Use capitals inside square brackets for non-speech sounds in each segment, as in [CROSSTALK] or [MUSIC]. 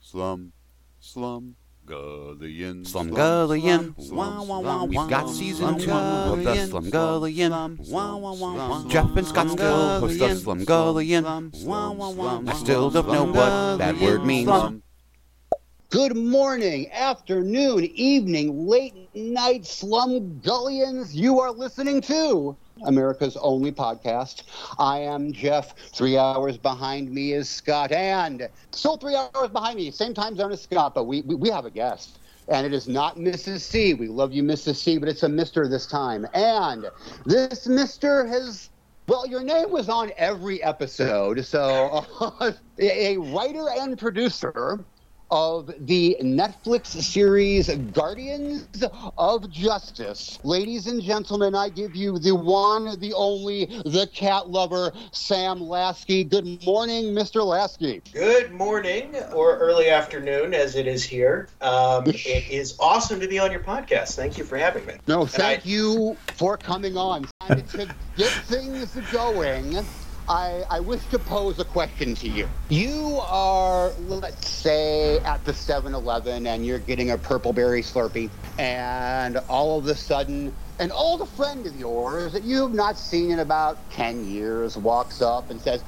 Slum, slum, Gullion. Slumgullion. slum, Wah, wah, wah, We've got season two of the slum, Slumgullion. slum, Wah, wah, wah, wah. Jeff and Scott still host the slum, Slumgullion. Wah, wah, wah. I still don't know what that word means. Good morning, afternoon, evening, late night, slumgullions. You are listening to America's only podcast. I am Jeff. Three hours behind me is Scott, and still three hours behind me, same time zone as Scott, but we, we, we have a guest. And it is not Mrs. C. We love you, Mrs. C, but it's a Mr. this time. And this Mr. has well, your name was on every episode. So, [LAUGHS] a writer and producer of the Netflix series Guardians of Justice. Ladies and gentlemen, I give you the one, the only, the cat lover, Sam Laskey. Good morning, Mr. Laskey. Good morning or early afternoon, as it is here. Um, it is awesome to be on your podcast. Thank you for having me. No, thank I- you for coming on. To get things going, I, I wish to pose a question to you. You are, let's say, at the 7 Eleven and you're getting a purple berry slurpee, and all of a sudden, an old friend of yours that you have not seen in about 10 years walks up and says,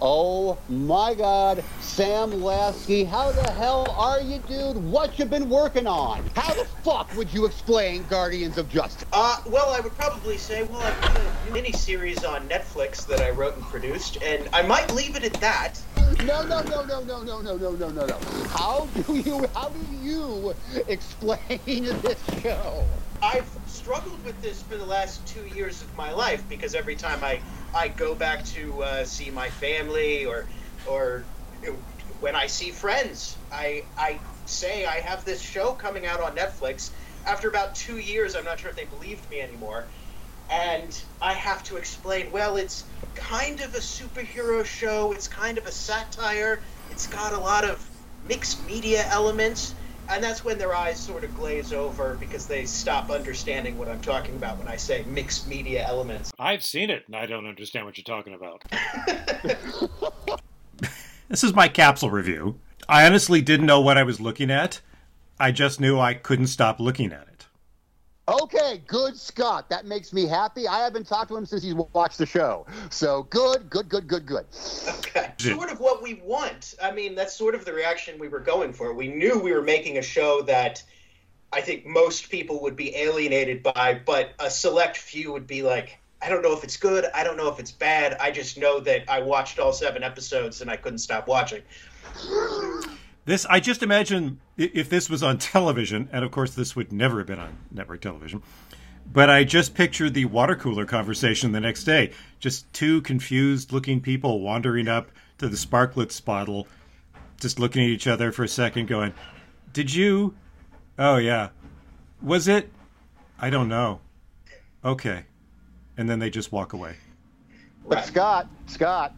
Oh my God, Sam Laskey, how the hell are you, dude? What you been working on? How the fuck would you explain Guardians of Justice? Uh, well, I would probably say, well, I've got a mini series on Netflix that I wrote and produced, and I might leave it at that. No, no, no, no, no, no, no, no, no, no, no. How do you, how do you explain [LAUGHS] this show? I've struggled with this for the last two years of my life because every time I, I go back to uh, see my family or or when I see friends, I I say I have this show coming out on Netflix. After about two years, I'm not sure if they believed me anymore, and I have to explain. Well, it's kind of a superhero show. It's kind of a satire. It's got a lot of mixed media elements and that's when their eyes sort of glaze over because they stop understanding what I'm talking about when I say mixed media elements. I've seen it, and I don't understand what you're talking about. [LAUGHS] this is my capsule review. I honestly didn't know what I was looking at. I just knew I couldn't stop looking at it. Okay, good, Scott. That makes me happy. I haven't talked to him since he's watched the show. So good, good, good, good, good. Okay. Sort of what we want. I mean, that's sort of the reaction we were going for. We knew we were making a show that I think most people would be alienated by, but a select few would be like, I don't know if it's good. I don't know if it's bad. I just know that I watched all seven episodes and I couldn't stop watching. This, I just imagine if this was on television, and of course this would never have been on network television, but I just pictured the water cooler conversation the next day. Just two confused looking people wandering up to the Sparklets bottle, just looking at each other for a second, going, Did you? Oh, yeah. Was it? I don't know. Okay. And then they just walk away. But Scott, Scott,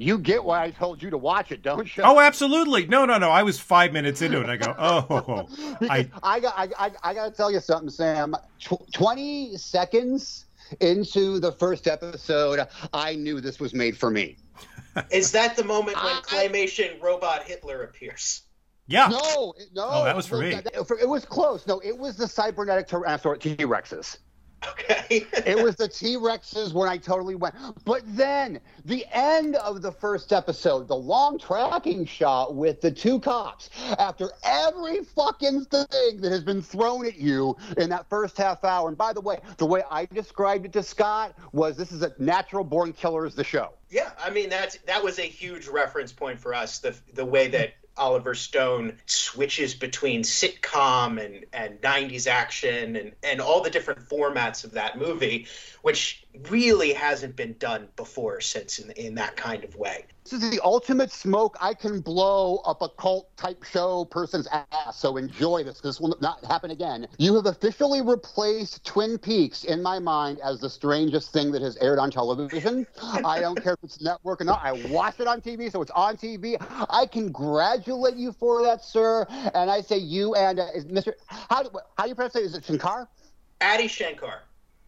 you get why I told you to watch it, don't you? Oh, absolutely. No, no, no. I was five minutes into it. I go, [LAUGHS] oh, Because I, [LAUGHS] I got, I, I, I got to tell you something, Sam. Tw- Twenty seconds into the first episode, I knew this was made for me. [LAUGHS] Is that the moment when I- claymation robot Hitler appears? yeah. No, it- no. Oh, that was for me. It was close. No, it was the cybernetic Tyrannosaurus T Rexes. Okay. It was the T Rexes when I totally went. But then the end of the first episode, the long tracking shot with the two cops, after every fucking thing that has been thrown at you in that first half hour. And by the way, the way I described it to Scott was this is a natural born killers, the show. Yeah, I mean that's that was a huge reference point for us. The the way that Oliver Stone switches between sitcom and and 90s action and and all the different formats of that movie, which really hasn't been done before since in in that kind of way. This is the ultimate smoke I can blow up a cult type show person's ass. So enjoy this. This will not happen again. You have officially replaced Twin Peaks in my mind as the strangest thing that has aired on television. I don't care if it's network or not. I watch it on TV, so it's on TV. I congratulate you for that, sir. And I say you and uh, is Mr. How do, how do you pronounce it? Is it Shankar? Adi Shankar.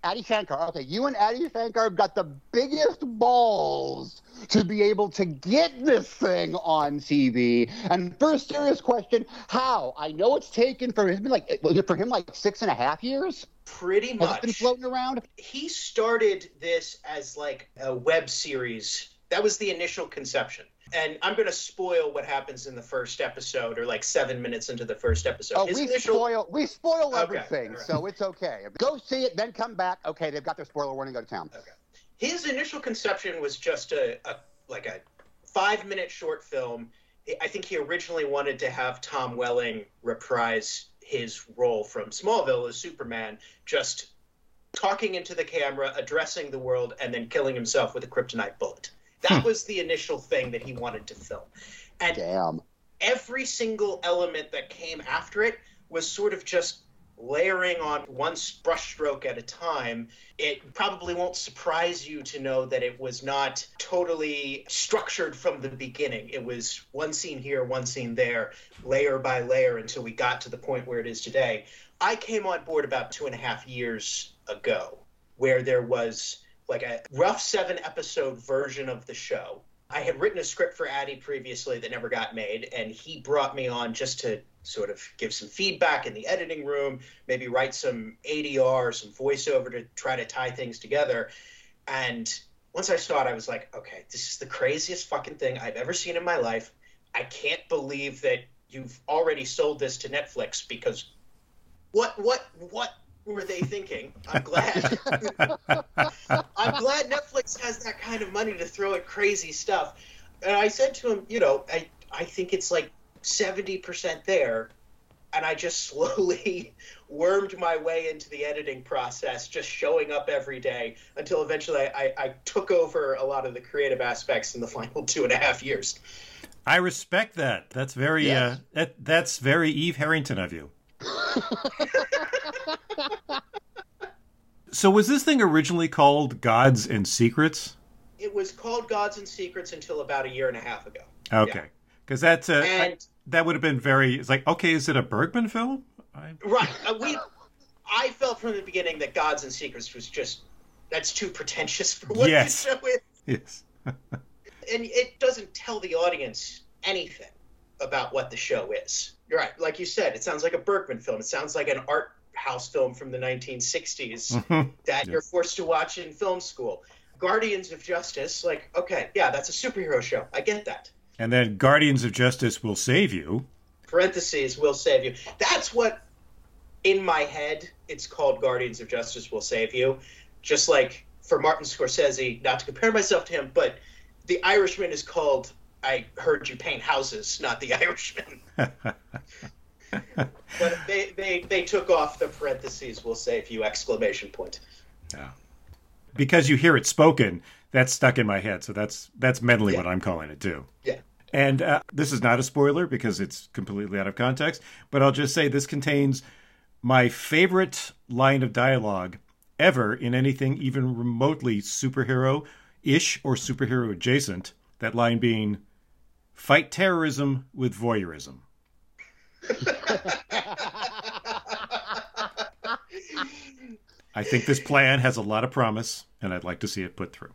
Adi Shankar. Okay, you and Adi Shankar have got the biggest balls to be able to get this thing on TV. And first serious question: How? I know it's taken for him like for him like six and a half years. Pretty Has much. it been floating around? he started this as like a web series. That was the initial conception. And I'm going to spoil what happens in the first episode, or like seven minutes into the first episode. Oh, His we initial, spoil we spoil Okay, everything, so it's okay. Go see it, then come back. Okay, they've got their spoiler warning. Go to town. Okay. his initial conception was just a, a like a five minute short film. I think he originally wanted to have Tom Welling reprise his role from Smallville as Superman, just talking into the camera, addressing the world, and then killing himself with a kryptonite bullet. That hmm. was the initial thing that he wanted to film. And Damn. every single element that came after it was sort of just layering on one brushstroke at a time. It probably won't surprise you to know that it was not totally structured from the beginning. It was one scene here, one scene there, layer by layer until we got to the point where it is today. I came on board about two and a half years ago, where there was like a rough seven episode version of the show. I had written a script for Adi previously that never got made, and he brought me on just to sort of give some feedback in the editing room, maybe write some ADR, some voiceover to try to tie things together. And once I saw it, I was like, okay, this is the craziest fucking thing I've ever seen in my life. I can't believe that you've already sold this to Netflix because what what what were they thinking? I'm glad. [LAUGHS] I'm glad Netflix has that kind of money to throw at crazy stuff. And I said to him, you know, I I think it's like 70% there. And I just [LAUGHS] slowly wormed my way into the editing process, just showing up every day until eventually I, I took over a lot of the creative aspects in the final [LAUGHS] two and a half years. I respect that. That's very Yes. uh, that that's very Eve Harrington of you. So was this thing originally called Gods and Secrets? It was called Gods and Secrets until about a year and a half ago. Okay, because that's uh, I- that would have been very. It's like okay, is it a Bergman film? I, Right. Uh, we, I felt from the beginning that Gods and Secrets was just that's too pretentious for what Yes. the show is, yes. [LAUGHS] and it doesn't tell the audience anything about what the show is. You're right. Like you said, it sounds like a Bergman film. It sounds like an art house film from the 1960s mm-hmm. that you're forced to watch in film school. Guardians of Justice, like, okay, yeah, that's a superhero show. I get that. And then Guardians of Justice will save you. parentheses will save you. That's what in my head it's called Guardians of Justice will save you. Just like for Martin Scorsese, not to compare myself to him, but The Irishman is called I heard you paint houses, not The Irishman. [LAUGHS] [LAUGHS] but they, they they took off the parentheses we'll save you exclamation point. Yeah. because you hear it spoken, that's stuck in my head. So that's that's mentally Yeah. what I'm calling it too. Yeah. And uh, this is not a spoiler because it's completely out of context. But I'll just say this contains my favorite line of dialogue ever in anything even remotely superhero ish or superhero adjacent. That line being, "Fight terrorism with voyeurism." [LAUGHS] I think this plan has a lot of promise, and I'd like to see it put through.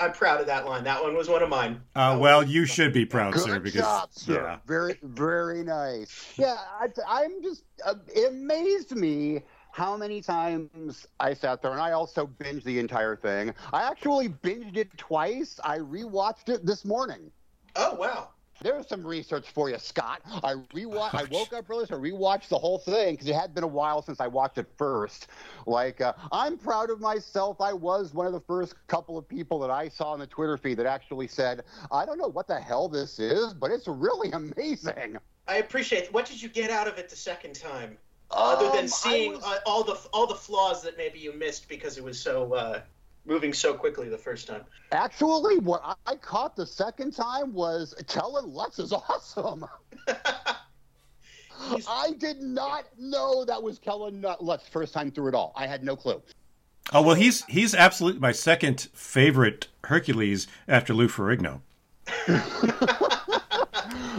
I'm proud of that line. That one was one of mine. Uh, well, you should be proud, Good sir, because job, sir. yeah, Very, very nice. Yeah, I, I'm just, uh, it amazed me how many times I sat there and I also binged the entire thing. I actually binged it twice. I rewatched it this morning. Oh wow. There's some research for you, Scott. I rewatched. I woke up early, so I rewatched the whole thing because it had been a while since I watched it first. Like, uh, I'm proud of myself. I was one of the first couple of people that I saw on the Twitter feed that actually said, "I don't know what the hell this is, but it's really amazing." I appreciate. What did you get out of it the second time? other Um, than I seeing was- uh, all the all the flaws that maybe you missed because it was so uh, moving so quickly the first time. Actually, what I- I caught the second time was Kellen Lutz is [LAUGHS] awesome. [LAUGHS] I did not know that was Kellen Lutz first time through it all. I had no clue. Oh well, he's he's absolutely my second favorite Hercules after Lou Ferrigno. [LAUGHS]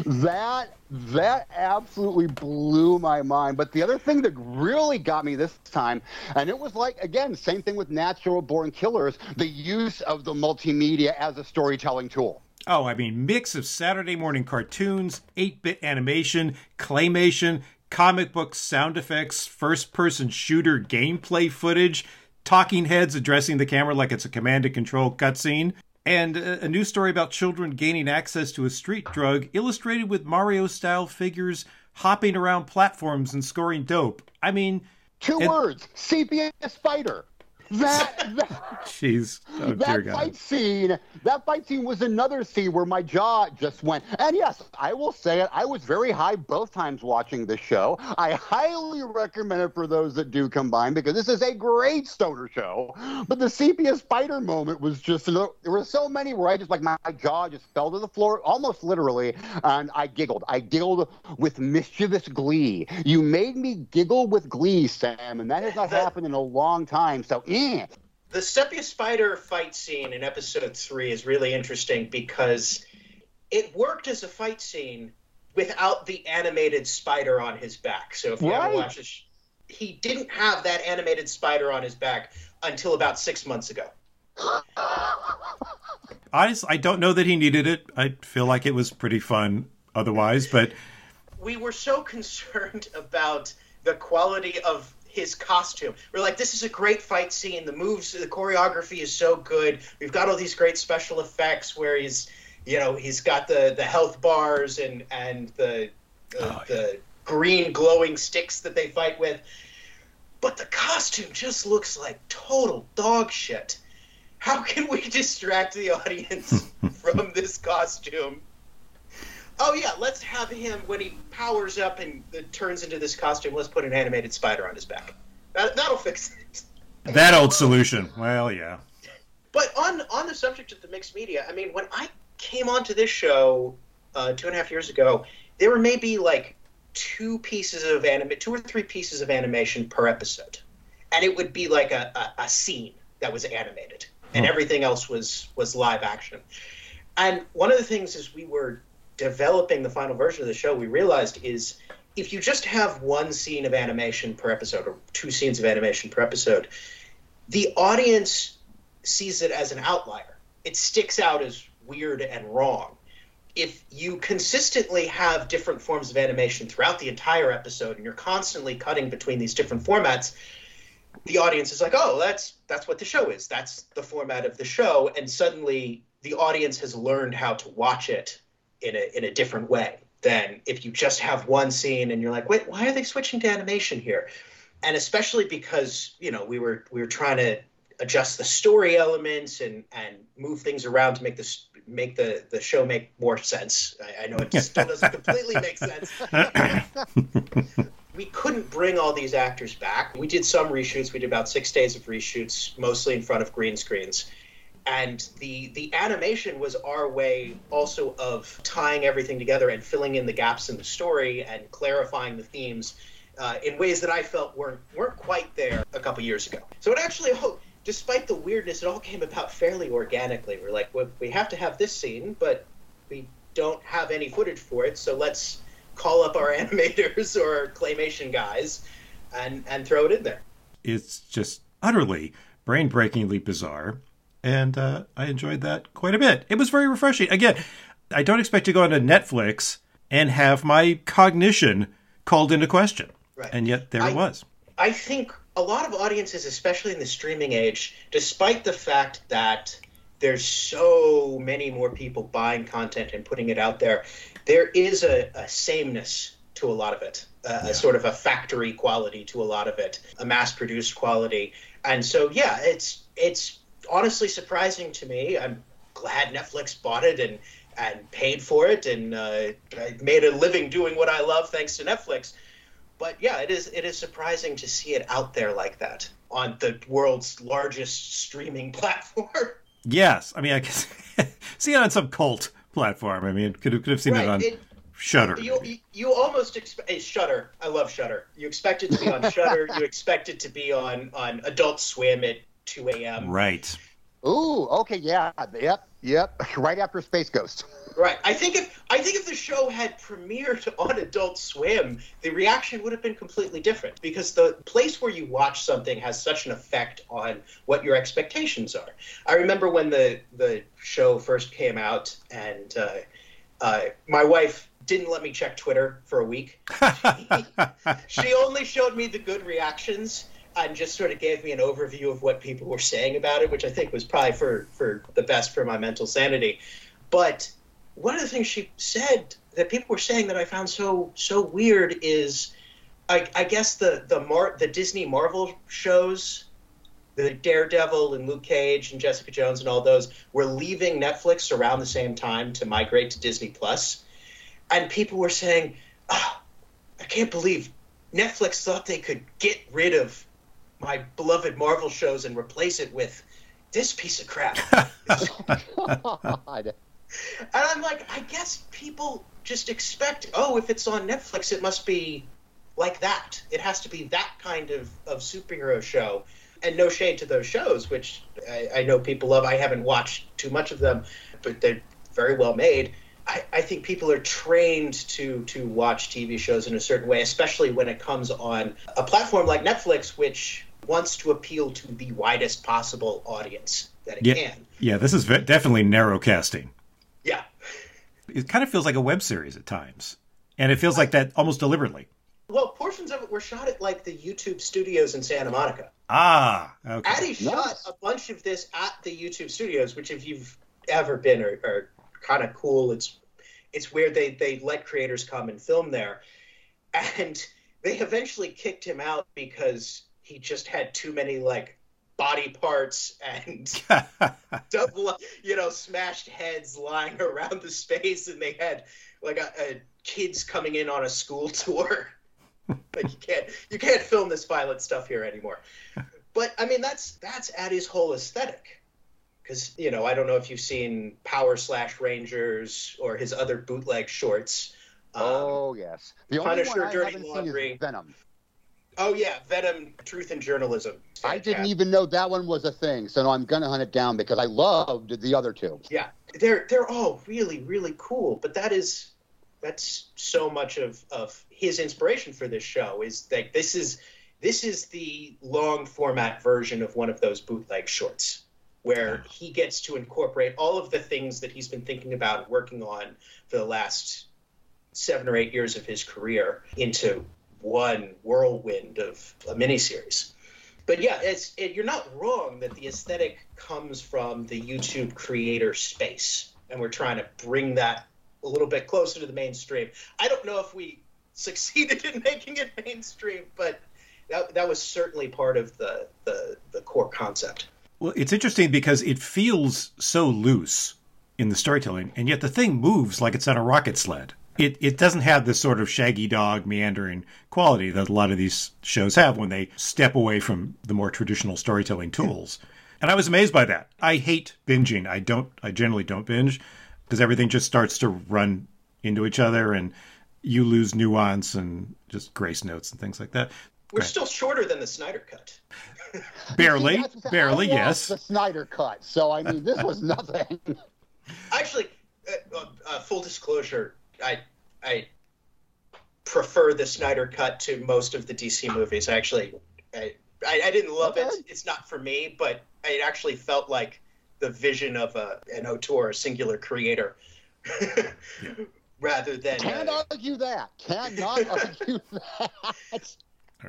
that that absolutely blew my mind. But the other thing that really got me this time, and it was like again, same thing with Natural Born Killers, the use of the multimedia as a storytelling tool. Oh, I mean, mix of Saturday morning cartoons, 8 bit animation, claymation, comic books, sound effects, first person shooter gameplay footage, talking heads addressing the camera like it's a Command and Conquer cutscene, and a, new story about children gaining access to a street drug illustrated with Mario style figures hopping around platforms and scoring dope. I mean, Two It- words: sepia spider. That, [LAUGHS] that jeez. Oh, dear that God. fight scene that fight scene was another scene where my jaw just went. And yes i will say it i was very high both times watching the show. I highly recommend it for those that do combine because this is a great stoner show. But the sepia spider moment was just there were so many where i just like my, my jaw just fell to the floor almost literally and i giggled. I giggled with mischievous glee. You made me giggle with glee sam and that has not That- happened in a long time. So eh. The Sepia Spider fight scene in episode three is really interesting because it worked as a fight scene without the animated spider on his back. So if you Right. haven't watched it, he didn't have that animated spider on his back until about six months ago. [LAUGHS] Honestly, I don't know that he needed it. I feel like it was pretty fun otherwise, but we were so [LAUGHS] concerned about the quality of his costume. We're like, this is a great fight scene. The moves, the choreography is so good. We've got all these great special effects where he's, you know, he's got the the health bars and and the the, oh, the green glowing sticks that they fight with. But the costume just looks like total dog shit. How can we [LAUGHS] distract the audience [LAUGHS] from this costume? Oh yeah, let's have him when he powers up and turns into this costume. Let's put an animated spider on his back. That, that'll fix it. that old solution. Well, yeah. But on on the subject of the mixed media, I mean, when I came onto this show uh, two and a half years ago, there were maybe like two pieces of anime, two or three pieces of animation per episode, and it would be like a, a, a scene that was animated, and everything else was was live action. And one of the things is we were developing the final version of the show, we realized is if you just have one scene of animation per episode or two scenes of animation per episode, the audience sees it as an outlier. It sticks out as weird and wrong. If you consistently have different forms of animation throughout the entire episode and you're constantly cutting between these different formats, the audience is like, "Oh, that's that's what the show is. That's the format of the show." And suddenly the audience has learned how to watch it in a in a different way than if you just have one scene and you're like, "Wait, why are they switching to animation here?" And especially because, you know, we were we were trying to adjust the story elements and and move things around to make this make the the show make more sense. I, I know it [LAUGHS] still doesn't completely make sense. we couldn't bring all these actors back. We did some reshoots. We did about six days of reshoots, mostly in front of green screens. And the the animation was our way also of tying everything together and filling in the gaps in the story and clarifying the themes uh, in ways that I felt weren't weren't quite there a couple years ago. So it actually, oh, despite the weirdness, it all came about fairly organically. We're like, well, we have to have this scene, but we don't have any footage for it, so let's call up our [LAUGHS] animators or claymation guys and and throw it in there. It's just utterly brain breakingly bizarre. And uh, I enjoyed that quite a bit. It was very refreshing. Again, I don't expect to go onto Netflix and have my cognition called into question. Right. And yet there I- it was. I think a lot of audiences, especially in the streaming age, despite the fact that there's so many more people buying content and putting it out there, there is a, a sameness to a lot of it, uh, a sort of a factory quality to a lot of it, a mass-produced quality. And so, yeah, it's it's honestly surprising to me. I'm glad Netflix bought it and and paid for it, and uh, I made a living doing what I love thanks to Netflix but yeah, it is it is surprising to see it out there like that on the world's largest streaming [LAUGHS] platform. Yes. I mean, I guess [LAUGHS] see it on some cult platform. I mean, could have, could have seen it on It, Shudder. you, you you almost expect hey, Shudder. I love Shudder. You expect it to be on Shudder. [LAUGHS] you expect it to be on on Adult Swim at 2 a.m. Right. Ooh, okay, yeah, yep, yep. [LAUGHS] Right after Space Ghost. [LAUGHS] Right. I think if I think if the show had premiered [LAUGHS] on Adult Swim, the reaction would have been completely different because the place where you watch something has such an effect on what your expectations are. I remember when the the show first came out, and uh, uh, my wife didn't let me check Twitter for a week. she only showed me the good reactions and just sort of gave me an overview of what people were saying about it, which I think was probably for for the best for my mental sanity. But one of the things she said that people were saying that I found so so weird is, I, I guess the the Mar- the Disney Marvel shows, the Daredevil and Luke Cage and Jessica Jones and all those were leaving Netflix around the same time to migrate to Disney Plus, and people were saying, oh, I can't believe Netflix thought they could get rid of my beloved Marvel shows and replace it with this piece of crap. God. [LAUGHS] [LAUGHS] And I'm like, I guess people just expect, oh, if it's on Netflix, it must be like that. It has to be that kind of, of superhero show. And no shade to those shows, which I, I know people love. I haven't watched too much of them, but they're very well made. I, I think people are trained to to watch TV shows in a certain way, especially when it comes on a platform like Netflix, which wants to appeal to the widest possible audience that it Yeah, can. yeah. This is definitely narrow casting. Yeah. It kind of feels like a web series at times, and it feels like that almost deliberately. Well, portions of it were shot at like the YouTube studios in Santa Monica. Ah, okay. Adi shot a bunch of this at the YouTube studios, which if you've ever been are, are kind of cool. It's it's where they they let creators come and film there, and they eventually kicked him out because he just had too many like body parts and [LAUGHS] double you know smashed heads lying around the space and they had like a, a kids coming in on a school [LAUGHS] tour like you can't you can't film this violent stuff here anymore but i mean that's that's Adi's whole aesthetic because you know i don't know if you've seen power slash rangers or his other bootleg shorts um, Oh yes. The only Punisher, one I Dirty haven't Laundry. seen is Venom. Oh yeah venom truth and journalism. I didn't even know that one was a thing, so I'm gonna hunt it down because I loved the other two. Yeah, they're they're all really really cool, but that is that's so much of of his inspiration for this show is that this is this is the long format version of one of those bootleg shorts where he gets to incorporate all of the things that he's been thinking about working on for the last seven or eight years of his career into one whirlwind of a miniseries. But yeah, it's it, you're not wrong that the aesthetic comes from the YouTube creator space, and we're trying to bring that a little bit closer to the mainstream. I don't know if we [LAUGHS] succeeded in making it mainstream, but that that was certainly part of the the, the core concept. Well, it's interesting because it feels so loose in the storytelling, and yet the thing moves like it's on a rocket sled. It it doesn't have this sort of shaggy dog meandering quality that a lot of these shows have when they step away from the more traditional storytelling tools. And I was amazed by that. I hate binging. I don't. I generally don't binge because everything just starts to run into each other, and you lose nuance and just grace notes and things like that. We're Right. still shorter than the Snyder cut. [LAUGHS] [LAUGHS] Barely, That's- I barely, watched yes. The Snyder cut. So I mean, this was [LAUGHS] nothing. Actually, uh, uh, full disclosure, I I prefer the Snyder cut to most of the DC movies. Actually, I, I, I didn't love it. It's not for me, but it actually felt like the vision of a an auteur, a singular creator, [LAUGHS] rather than. Can't uh, argue that. Cannot [LAUGHS] argue that.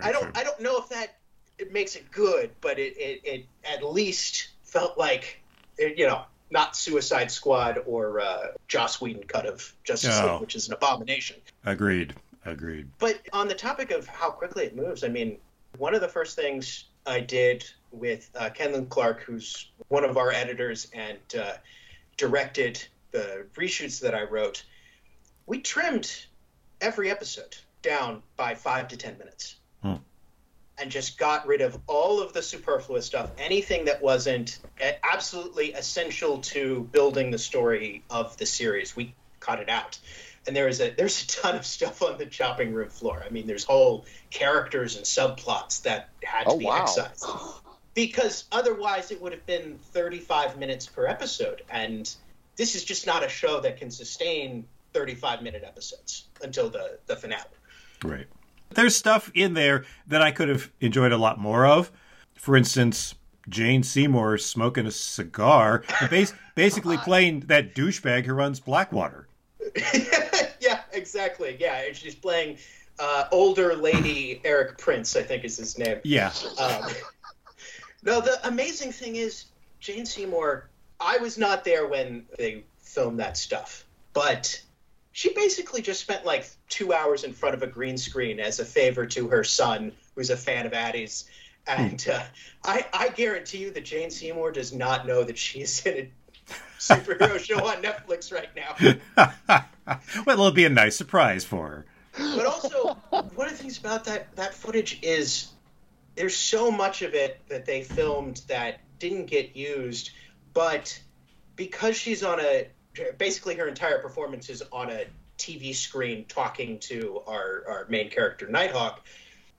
I don't. I don't know if that it makes it good, but it, it, it at least felt like it, you know not Suicide Squad or uh, Joss Whedon cut of Justice Oh. League, which is an abomination. Agreed. Agreed. But on the topic of how quickly it moves, I mean, one of the first things I did with uh, Kenlon Clark, who's one of our editors and uh, directed the reshoots that I wrote, we trimmed every episode down by five to ten minutes. And just got rid of all of the superfluous stuff, anything that wasn't absolutely essential to building the story of the series. We cut it out and there is a there's a ton of stuff on the chopping room floor. I mean, there's whole characters and subplots that had to Oh, be wow. excised. because otherwise it would have been 35 minutes per episode and this is just not a show that can sustain 35 minute episodes until the the finale Right. There's stuff in there that I could have enjoyed a lot more of. For instance, Jane Seymour smoking a cigar and bas- basically playing that douchebag who runs Blackwater. [LAUGHS] yeah exactly yeah and she's playing uh, older lady erik prince i think is his name Yeah. Um, [LAUGHS] no, the amazing thing is Jane Seymour. I was not there when they filmed that stuff, but she basically just spent like two hours in front of a green screen as a favor to her son, who's a fan of Adi's. And uh, I, I guarantee you that Jane Seymour does not know that she's in a superhero show on Netflix right now. [LAUGHS] well, it'll be a nice surprise for her. But also, one of the things about that that footage is there's so much of it that they filmed that didn't get used, but because she's on a basically her entire performance is on a TV screen talking to our our main character Nighthawk,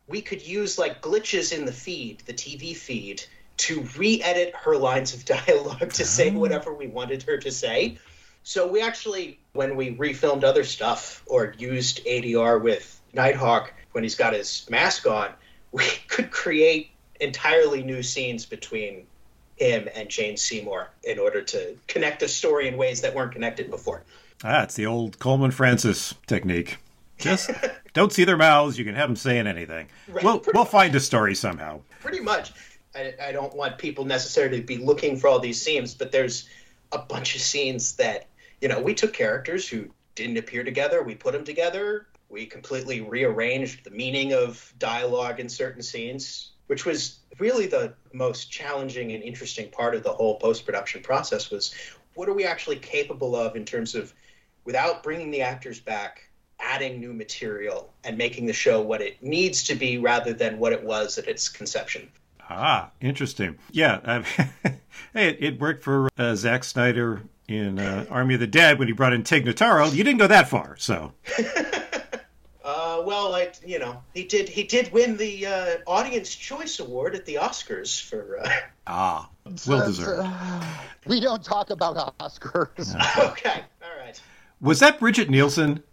we could use like glitches in the feed, the TV feed, to re-edit her lines of [LAUGHS] dialogue to say oh. whatever we wanted her to say. So we actually, when we refilmed other stuff or used ADR with Nighthawk when he's got his mask on, we [LAUGHS] could create entirely new scenes between him and Jane Seymour in order to connect the story in ways that weren't connected before. Ah, it's the old Coleman Francis technique. Just [LAUGHS] don't see their mouths. You can have them saying anything. Right, We'll we'll find a story somehow. Pretty much. I, I don't want people necessarily to be looking for all these scenes, but there's a bunch of scenes that, you know, we took characters who didn't appear together, we put them together, we completely rearranged the meaning of dialogue in certain scenes, which was really the most challenging and interesting part of the whole post-production process was what are we actually capable of in terms of without bringing the actors back adding new material and making the show what it needs to be rather than what it was at its conception Ah, interesting. Yeah, [LAUGHS] hey, it, it worked for uh, Zack Snyder in uh, Army of the Dead when he brought in Tig Notaro. You didn't go that far, so [LAUGHS] well I, you know he did he did win the uh, audience choice award at the oscars for uh, ah, well deserved. We don't talk about Oscars. [LAUGHS] okay all right Was that Brigitte Nielsen?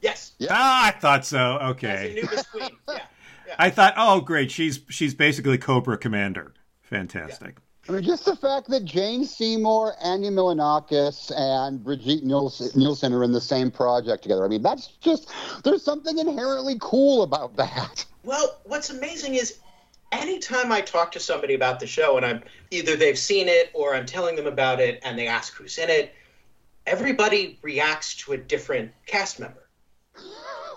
yes Yeah. Ah, I thought so. Okay, Anubis Queen yeah [LAUGHS] I thought, oh, great, she's she's basically Cobra Commander. Fantastic. I mean, just the fact that Jane Seymour, Andy Milonakis, and Brigitte Nielsen, Nielsen are in the same project together. I mean, that's just, there's something inherently cool about that. Well, what's amazing is anytime I talk to somebody about the show and I'm either they've seen it or I'm telling them about it and they ask who's in it, everybody reacts to a different cast member.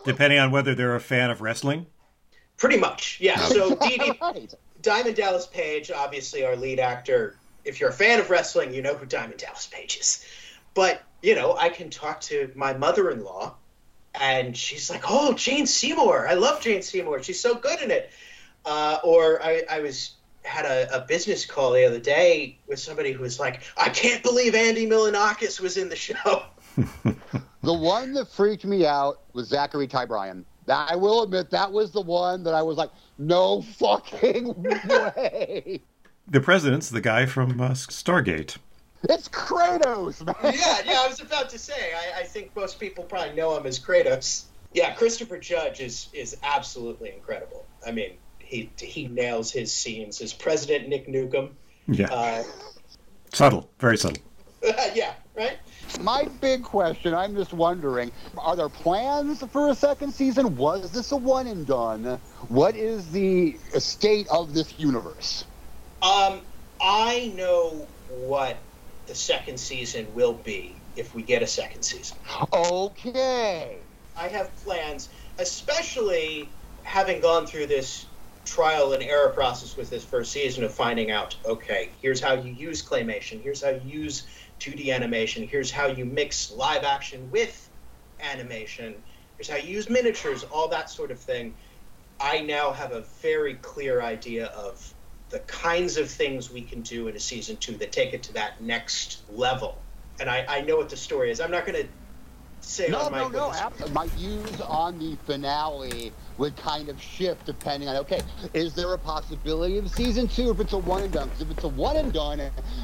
Depending on whether they're a fan of wrestling. Pretty much, yeah. [LAUGHS] So Dee Dee, right. Diamond Dallas Page, obviously our lead actor. If you're a fan of wrestling, you know who Diamond Dallas Page is. But you know, I can talk to my mother-in-law, and she's like, "Oh, Jane Seymour! I love Jane Seymour. She's so good in it." Uh, or I, I was had a, a business call the other day with somebody who was like, "I can't believe Andy Milonakis was in the show." [LAUGHS] The one that freaked me out was Zachary Ty Bryan. That, I will admit that was the one that I was like, no fucking [LAUGHS] way. The president's the guy from uh, Stargate. It's Kratos, man. yeah, yeah, I was about to say. I, I think most people probably know him as Kratos. Yeah, Christopher Judge is is absolutely incredible. I mean, he he nails his scenes as President Nick Nukem. Yeah, Uh, subtle, very subtle. [LAUGHS] yeah, right. My big question, I'm just wondering, are there plans for a second season? Was this a one and done? What is the state of this universe? Um, I know what the second season will be if we get a second season. Okay. I have plans, especially having gone through this trial and error process with this first season of finding out okay, here's how you use claymation, here's how you use 2D animation, here's how you mix live action with animation, here's how you use miniatures, all that sort of thing. I now have a very clear idea of the kinds of things we can do in a season two that take it to that next level. And I, I know what the story is. I'm not going to say No, no, no. My views on the finale would kind of shift depending on okay, is there a possibility of season two if it's a one and done? Because if it's a one and done,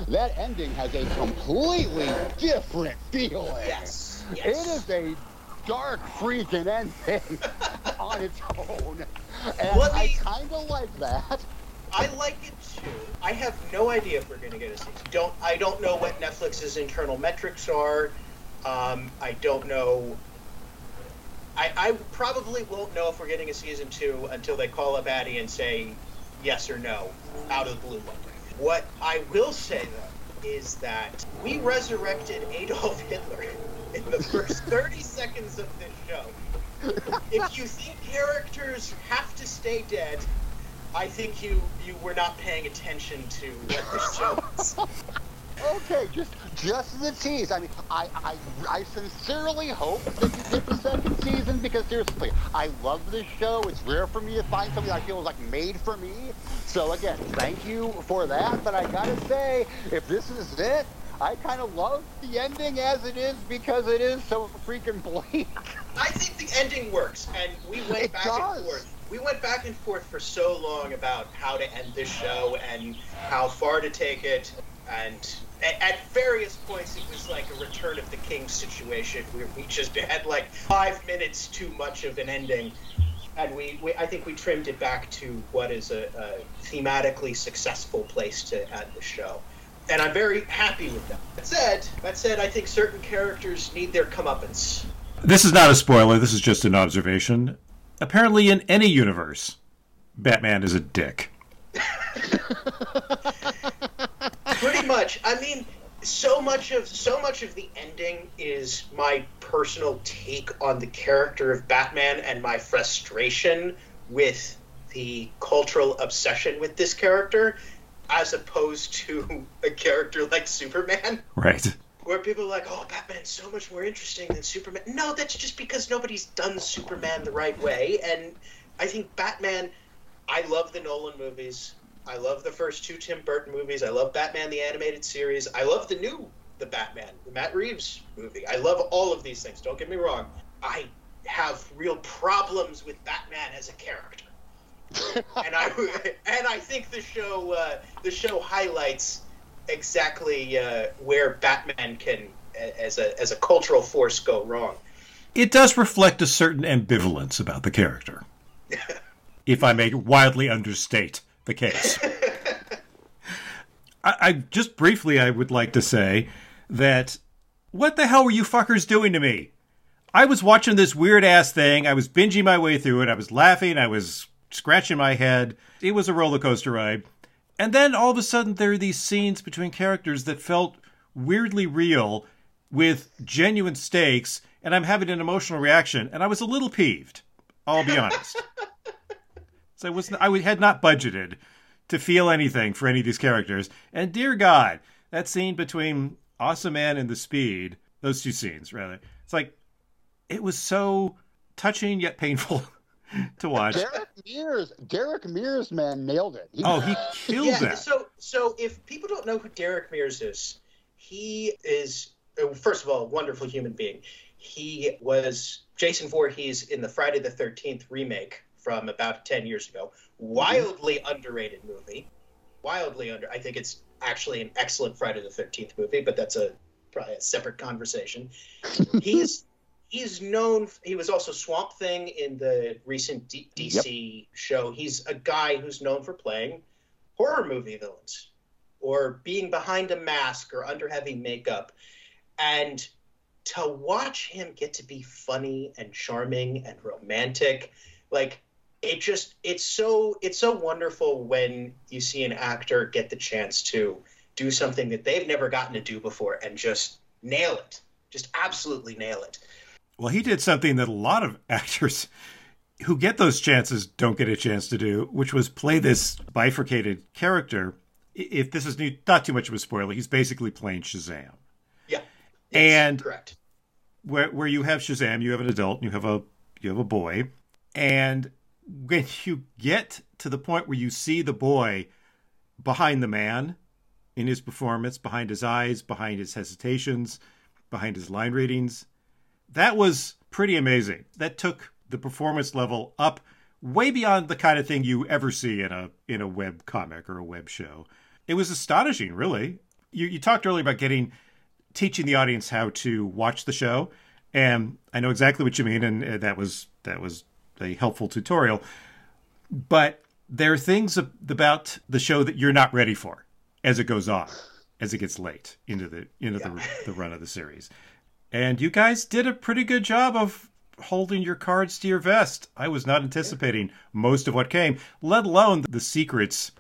that ending has a completely different feeling. Yes. Yes. is a dark freaking ending [LAUGHS] on its own, and Let I kind of like that. I like it too. I have no idea if we're going to get a season. Don't I don't know what Netflix's internal metrics are. Um, I don't know. I, I probably won't know if we're getting a season two until they call up Adi and say yes or no out of the blue one. What I will say though is that we resurrected Adolf Hitler in the first [LAUGHS] 30 seconds of this show. If you think characters have to stay dead, I think you you were not paying attention to what the show is. [LAUGHS] Okay, just just the tease. I mean, I, I I sincerely hope that you get the second season because seriously, I love this show. It's rare for me to find something I feel is like made for me. So again, thank you for that. But I gotta say, if this is it, I kind of love the ending as it is because it is so freaking bleak. [LAUGHS] I think the ending works, and we went It back does. and forth. We went back and forth for so long about how to end this show and how far to take it, and at various points it was like a Return of the King situation where we just had like five minutes too much of an ending, and we, we I think we trimmed it back to what is a, a thematically successful place to end the show. And I'm very happy with that. That said, that said, I think certain characters need their comeuppance. This is not a spoiler. This is just an observation. Apparently, in any universe, Batman is a dick. [LAUGHS] pretty much. I mean so much of so much of the ending is my personal take on the character of batman and my frustration with the cultural obsession with this character as opposed to [LAUGHS] a character like superman. Right. where people are like oh batman's so much more interesting than superman. No that's just because nobody's done superman the right way and i think batman i love the nolan movies I love the first two Tim Burton movies. I love Batman the animated series. I love the new the Batman, the Matt Reeves movie. I love all of these things. Don't get me wrong. I have real problems with Batman as a character. [LAUGHS] and I and I think the show uh, the show highlights exactly uh, where Batman can as a as a cultural force go wrong. It does reflect a certain ambivalence about the character, [LAUGHS] if I may wildly understate the case. [LAUGHS] I, I just briefly, I would like to say that what the hell were you fuckers doing to me? I was watching this weird ass thing. I was binging my way through it. I was laughing. I was scratching my head. It was a roller coaster ride. And then all of a sudden, there are these scenes between characters that felt weirdly real with genuine stakes, and I'm having an emotional reaction. And I was a little peeved. I'll be honest. [LAUGHS] so I was I had not budgeted to feel anything for any of these characters. And dear God, that scene between Awesome Man and the Speed, those two scenes rather, it's like it was so touching yet painful [LAUGHS] to watch. Derek Mears, Derek Mears, man, nailed it. He Oh, he killed it. yeah, that. So, so if people don't know who Derek Mears is, he is uh, first of all a wonderful human being. He was Jason Voorhees in the Friday the Thirteenth remake from about ten years ago. Mm-hmm. Wildly underrated movie. Wildly under. I think it's actually an excellent Friday the Thirteenth movie, but that's a probably a separate conversation. [LAUGHS] He's he's known. He was also Swamp Thing in the recent D- DC show. He's a guy who's known for playing horror movie villains or being behind a mask or under heavy makeup. And to watch him get to be funny and charming and romantic, like it just it's so it's so wonderful when you see an actor get the chance to do something that they've never gotten to do before and just nail it. Just absolutely nail it. Well, he did something that a lot of actors who get those chances don't get a chance to do, which was play this bifurcated character. If this is new, not too much of a spoiler, he's basically playing Shazam. Yeah. And- correct. where where you have Shazam, you have an adult, and you have a you have a boy, and when you get to the point where you see the boy behind the man in his performance, behind his eyes, behind his hesitations, behind his line readings, that was pretty amazing. That took the performance level up way beyond the kind of thing you ever see in a in a web comic or a web show. It was astonishing, really. You you talked earlier about getting teaching the audience how to watch the show, and I know exactly what you mean, and uh, that was that was a helpful tutorial. But there are things about the show that you're not ready for as it goes on, as it gets late into the into the, the run of the series. And you guys did a pretty good job of holding your cards to your vest. I was not anticipating most of what came, let alone the secrets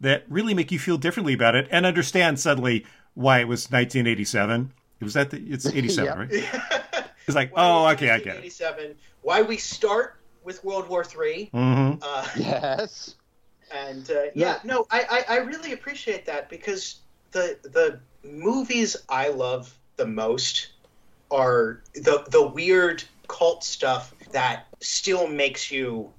that really make you feel differently about it and understand suddenly why it was 1987. It was that the, it's 87, [LAUGHS] Yeah. right? It's like, Why oh, okay, I get it. 87. Why we start with World War Three. hmm Uh, Yes. and uh, yeah, no, I, I I really appreciate that because the the movies I love the most are the the weird cult stuff that still makes you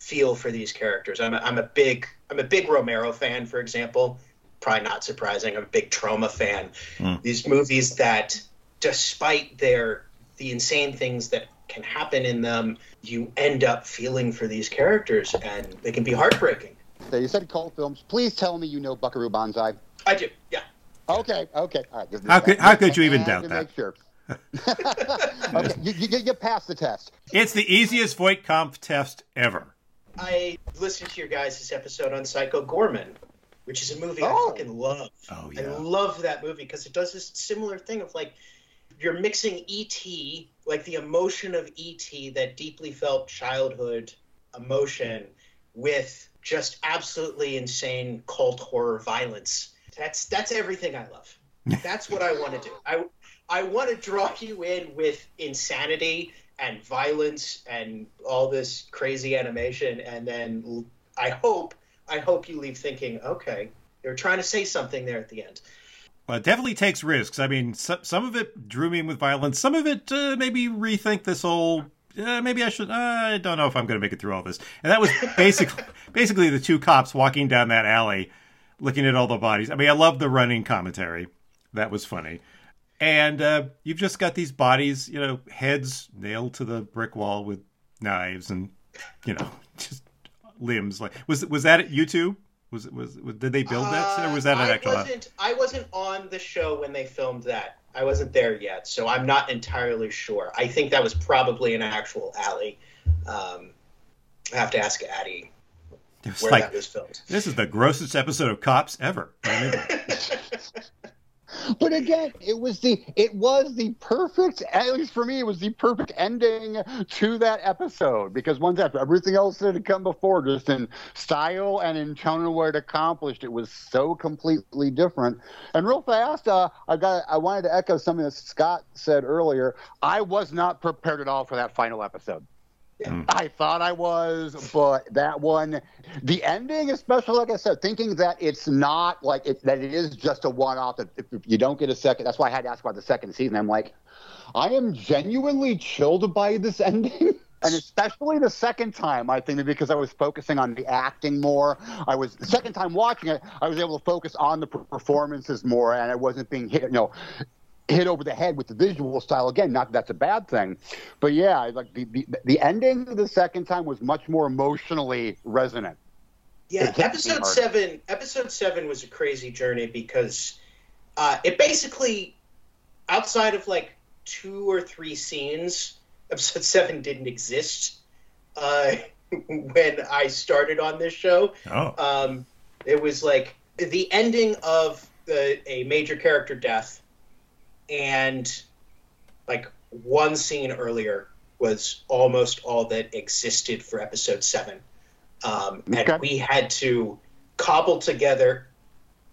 feel for these characters. I'm a, I'm a big I'm a big Romero fan, for example. Probably not surprising. I'm a big Troma fan. Mm. These movies that, despite their the insane things that can happen in them, you end up feeling for these characters, and they can be heartbreaking. So you said cult films. Please tell me you know Buckaroo Banzai. I do, yeah. Okay, okay, all right. How could- how could you even doubt that? Make sure. [LAUGHS] okay, you, you, you passed the test. It's the easiest Voight-Kampf test ever. I listened to your guys' episode on Psycho Goreman, which is a movie I Oh. fucking love. Oh, yeah. I love that movie because it does this similar thing of like you're mixing ET, like the emotion of ET, that deeply felt childhood emotion, with just absolutely insane cult horror violence. That's that's everything I love. That's what I want to do. I I want to draw you in with insanity and violence and all this crazy animation, and then I hope I hope you leave thinking, okay, they were trying to say something there at the end. Well, it definitely takes risks. I mean, some, some of it drew me in with violence. Some of it uh, maybe rethink this whole. Uh, maybe I should. Uh, I don't know if I'm going to make it through all this. And that was [LAUGHS] basically basically the two cops walking down that alley, looking at all the bodies. I mean, I love the running commentary. That was funny. And uh, you've just got these bodies, you know, heads nailed to the brick wall with knives, and you know, [LAUGHS] just limbs. Like was was that at you two? Was it was, was did they build that or was that Uh, an I actual? wasn't. I wasn't on the show when they filmed that. I wasn't there yet, so I'm not entirely sure. I think that was probably an actual alley. Um, I have to ask Adi where like that was filmed. This is the grossest episode of Cops ever. [LAUGHS] But again, it was the it was the perfect at least for me it was the perfect ending to that episode because once after everything else that had come before, just in style and in tone and what it accomplished, it was so completely different. And real fast, uh, I got I wanted to echo something that Scott said earlier. I was not prepared at all for that final episode. Mm. I thought I was, but that one, the ending, especially like I said, thinking that it's not like it, that it is just a one-off. That if, if you don't get a second, that's why I had to ask about the second season. I'm like, I am genuinely chilled by this [LAUGHS] ending. And especially the second time, I think because I was focusing on the acting more. I was the second time watching it, I was able to focus on the performances more, and I wasn't being hit, you know, hit over the head with the visual style again. Not that that's a bad thing, but yeah, like the the, the ending the second time was much more emotionally resonant. Yeah, It hit me episode seven. Episode seven was a crazy journey because uh, it basically, outside of like two or three scenes, [LAUGHS] episode seven didn't exist uh, [LAUGHS] when I started on this show. Oh, Um, it was like the ending of the, a major character death, and like one scene earlier was almost all that existed for episode seven. Um, Okay. And we had to cobble together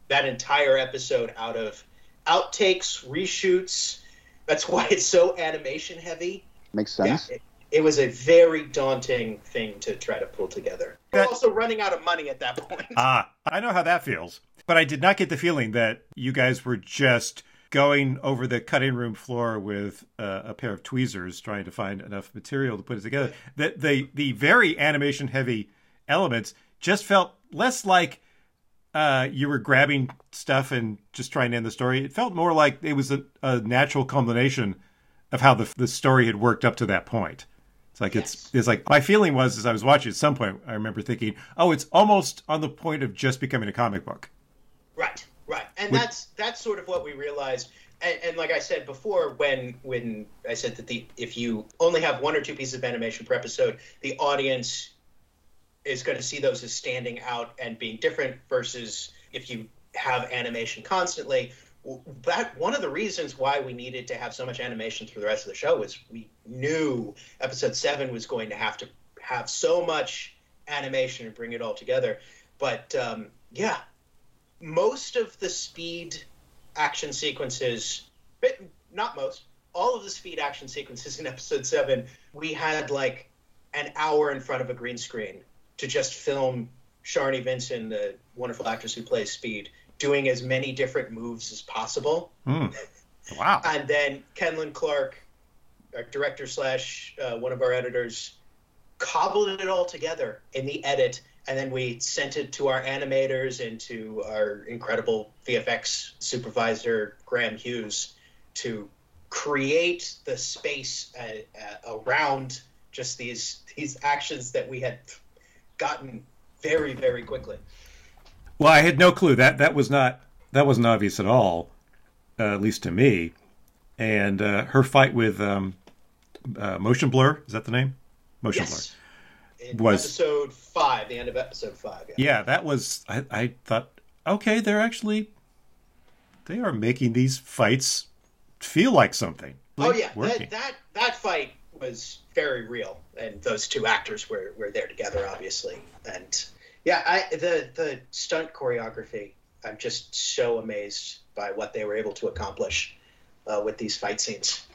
that entire episode out of outtakes, reshoots. That's why it's so animation heavy. Makes sense. Yeah, it, it was a very daunting thing to try to pull together. We're That- also running out of money at that point. ah, I know how that feels. But I did not get the feeling that you guys were just going over the cutting room floor with uh, a pair of tweezers trying to find enough material to put it together. That the the very animation heavy elements just felt less like uh, you were grabbing stuff and just trying to end the story. It felt more like it was a, a natural culmination of how the the story had worked up to that point. It's like it's it's like my feeling was as I was watching at some point I remember thinking, oh, it's almost on the point of just becoming a comic book. And Would- that's that's sort of what we realized. And, and like I said before, when when I said that the if you only have one or two pieces of animation per episode, the audience is going to see those as standing out and being different versus if you have animation constantly. That one of the reasons why we needed to have so much animation through the rest of the show was we knew episode seven was going to have to have so much animation and bring it all together. But um, yeah, most of the speed action sequences, but not most, all of the speed action sequences in [LAUGHS] episode seven, we had like an hour in front of a green screen to just film Sharni Vinson, the wonderful actress who plays Speed, doing as many different moves as possible. Hmm. [LAUGHS] Wow. And then Kenlon Clark, our director slash uh, one of our editors, cobbled it all together in the edit, and then we sent it to our animators and to our incredible VFX supervisor Graham Hughes to create the space uh, uh, around just these these actions that we had gotten very very quickly. Well, I had no clue that that was not that wasn't obvious at all, uh, at least to me. And uh, her fight with um, uh, Motion Blur is that the name? Motion Yes. In Was- episode five, the end of episode five. Yeah. Yeah, that was. I, I thought, okay, they're actually they are making these fights feel like something. Oh yeah, working. that, that that fight was very real, and those two actors were, were there together, obviously. And yeah, I the the stunt choreography, I'm just so amazed by what they were able to accomplish uh, with these fight scenes.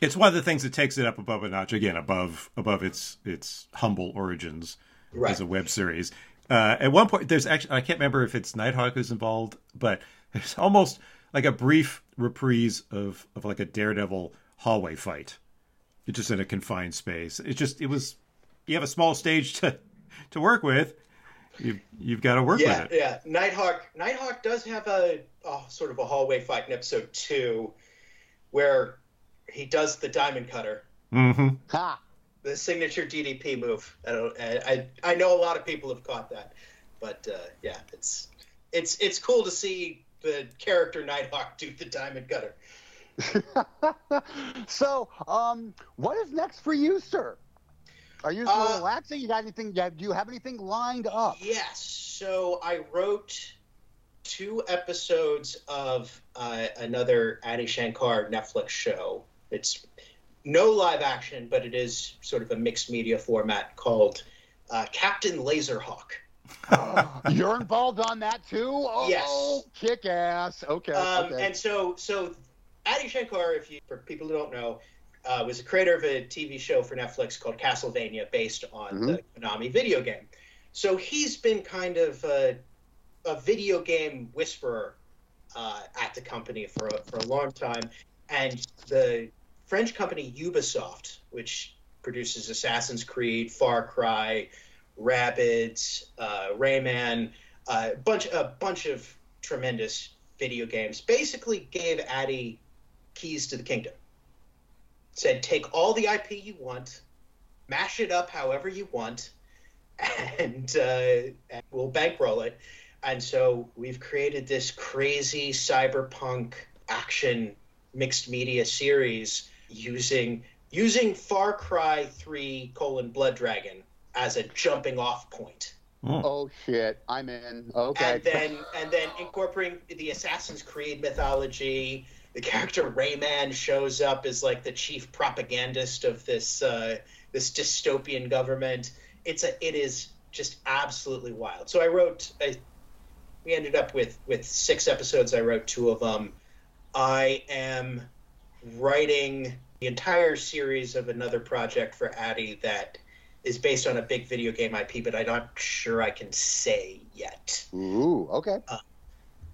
It's one of the things that takes it up above a notch again, above above its its humble origins Right. as a web series. Uh, at one point, there's actually I can't remember if it's Nighthawk who's involved, but there's almost like a brief reprise of of like a Daredevil hallway fight. It's just in a confined space. It's just it was you have a small stage to to work with. You you've got to work Yeah, with it. yeah. Nighthawk Nighthawk does have a, a sort of a hallway fight in episode two, where he does the diamond cutter. hmm Ha! the signature DDP move. I don't. I, I I know a lot of people have caught that, but uh, yeah, it's it's it's cool to see the character Nighthawk do the diamond cutter. [LAUGHS] so, um, what is next for you, sir? Are you still Uh, relaxing? You got anything? Do you have anything lined up? Yes. So I wrote two episodes of uh, another Adi Shankar Netflix show. It's no live action, but it is sort of a mixed media format called uh, Captain Laserhawk. [LAUGHS] You're involved on that too? Oh, Yes. kick ass. Okay. Um, okay. And so, so Adi Shankar, if you for people who don't know, uh, was a creator of a TV show for Netflix called Castlevania, based on the Konami video game. So he's been kind of a, a video game whisperer uh, at the company for a, for a long time, and the French company Ubisoft, which produces Assassin's Creed, Far Cry, Rabbids, uh, Rayman, a bunch a bunch of tremendous video games, basically gave Adi keys to the kingdom. Said, take all the IP you want, mash it up however you want, and, uh, and we'll bankroll it. And so we've created this crazy cyberpunk action mixed media series using using Far Cry 3 colon Blood Dragon as a jumping off point oh shit, I'm in. Okay. and then and then incorporating the Assassin's Creed mythology. The character Rayman shows up as like the chief propagandist of this uh, this dystopian government. It's a it is just absolutely wild. So I wrote. I, we ended up with with six episodes. I wrote two of them. I am writing the entire series of another project for Adi that is based on a big video game IP, but I'm not sure I can say yet. Ooh. Okay.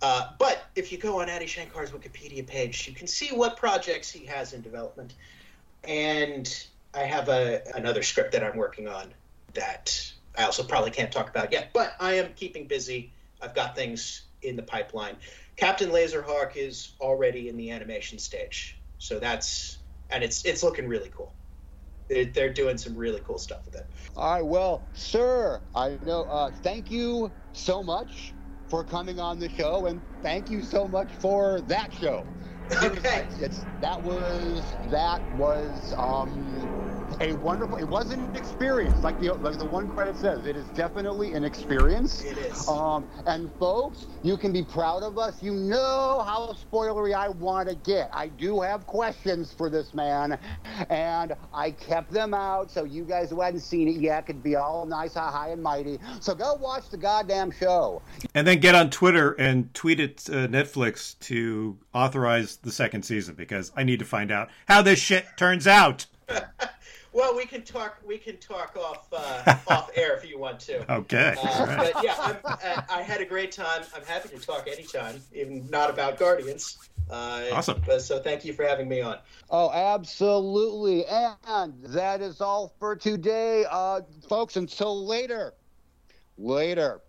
Uh, but if you go on Adi Shankar's Wikipedia page, you can see what projects he has in development. And I have a another script that I'm working on that I also probably can't talk about yet. But I am keeping busy. I've got things in the pipeline. Captain Laserhawk is already in the animation stage, so that's and it's it's looking really cool. They're, they're doing some really cool stuff with it. All right, well, sir, I know. Uh, thank you so much for coming on the show, and thank you so much for that show. [LAUGHS] Okay. It's that was that was um, a wonderful. It wasn't an experience, like the like the one credit says. It is definitely an experience. It is. Um, and folks, you can be proud of us. You know how spoilery I want to get. I do have questions for this man, and I kept them out so you guys who hadn't seen it yet could be all nice, high and mighty. So go watch the goddamn show. And then get on Twitter and tweet at uh, Netflix to authorize the second season because I need to find out how this shit turns out. [LAUGHS] Well, we can talk. We can talk off uh, [LAUGHS] off air if you want to. Okay. Uh, All right. but yeah, I'm, uh, I had a great time. I'm happy to talk anytime, even not about Guardians. Uh, Awesome. But, so thank you for having me on. Oh, absolutely. And that is all for today, uh, folks. Until later. Later.